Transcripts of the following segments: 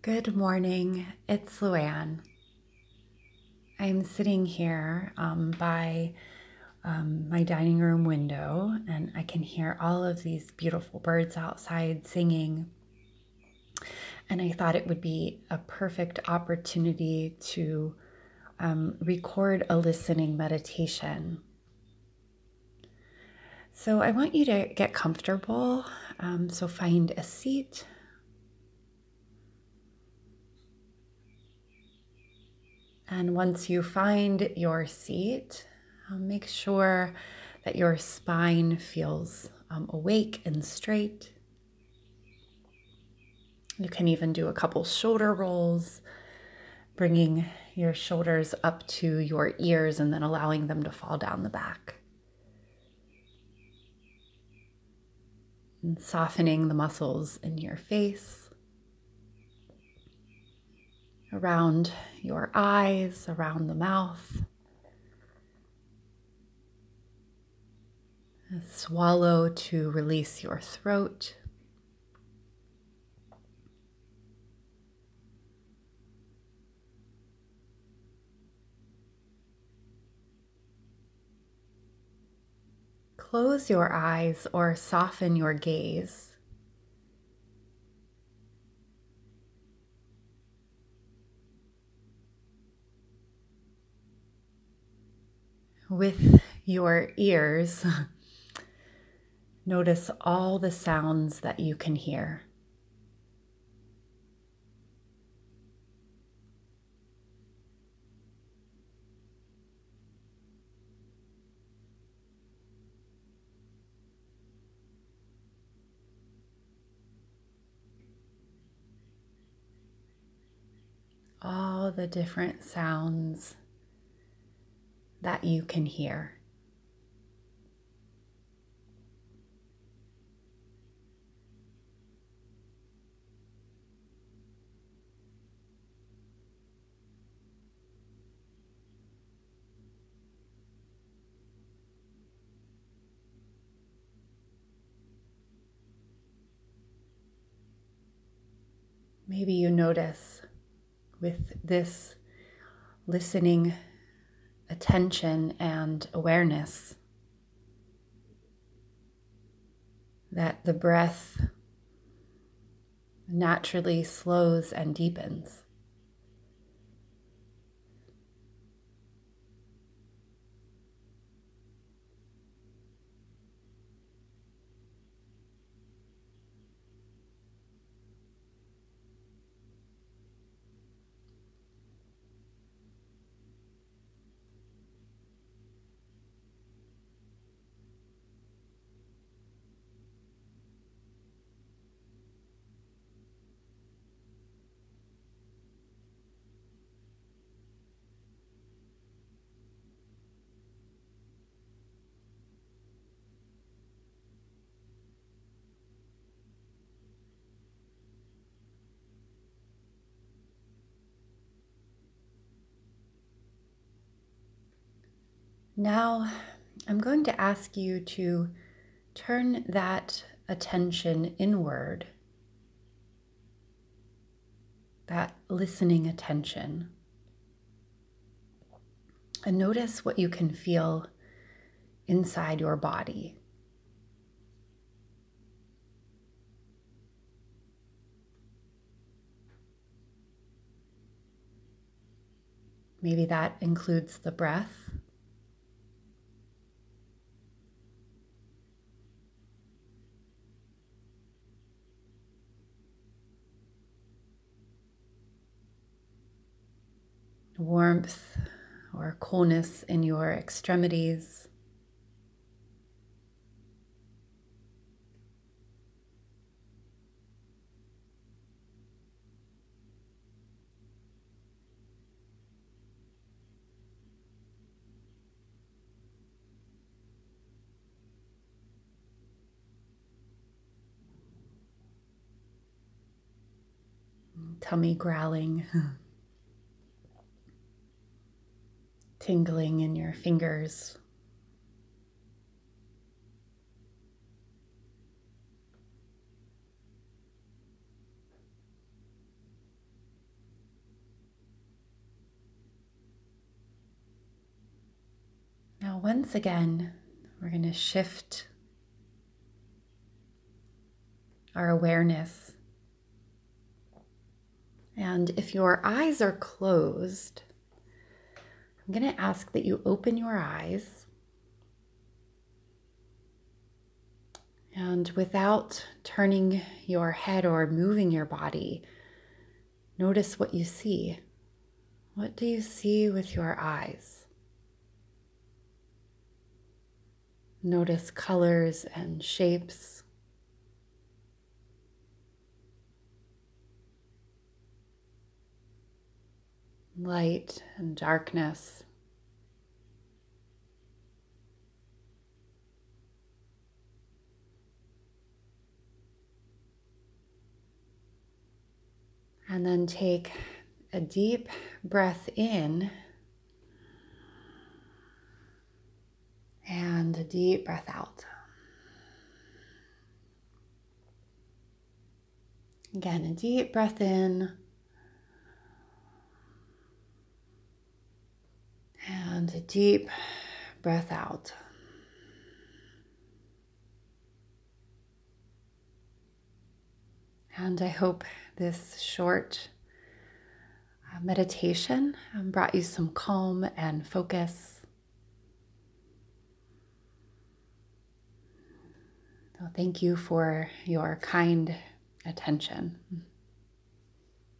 Good morning. It's Luann. I'm sitting here um, by um, my dining room window and I can hear all of these beautiful birds outside singing. And I thought it would be a perfect opportunity to um, record a listening meditation. So I want you to get comfortable. Um, so find a seat And once you find your seat, um, make sure that your spine feels um, awake and straight. You can even do a couple shoulder rolls, bringing your shoulders up to your ears and then allowing them to fall down the back. And softening the muscles in your face around your eyes, around the mouth. Swallow to release your throat. Close your eyes or soften your gaze. With your ears, notice all the sounds that you can hear. All the different sounds that you can hear. Maybe you notice with this listening attention and awareness. That the breath naturally slows and deepens. Now, I'm going to ask you to turn that attention inward, that listening attention, and notice what you can feel inside your body. Maybe that includes the breath. Warmth or coolness in your extremities. tummy growling. tingling in your fingers. Now, once again, we're going to shift our awareness. And if your eyes are closed, I'm going to ask that you open your eyes. And without turning your head or moving your body, notice what you see. What do you see with your eyes? Notice colors and shapes. Light and darkness. And then take a deep breath in and a deep breath out. Again, a deep breath in and a deep breath out. And I hope this short uh, meditation um, brought you some calm and focus. So, thank you for your kind attention.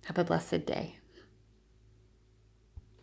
Have a blessed day.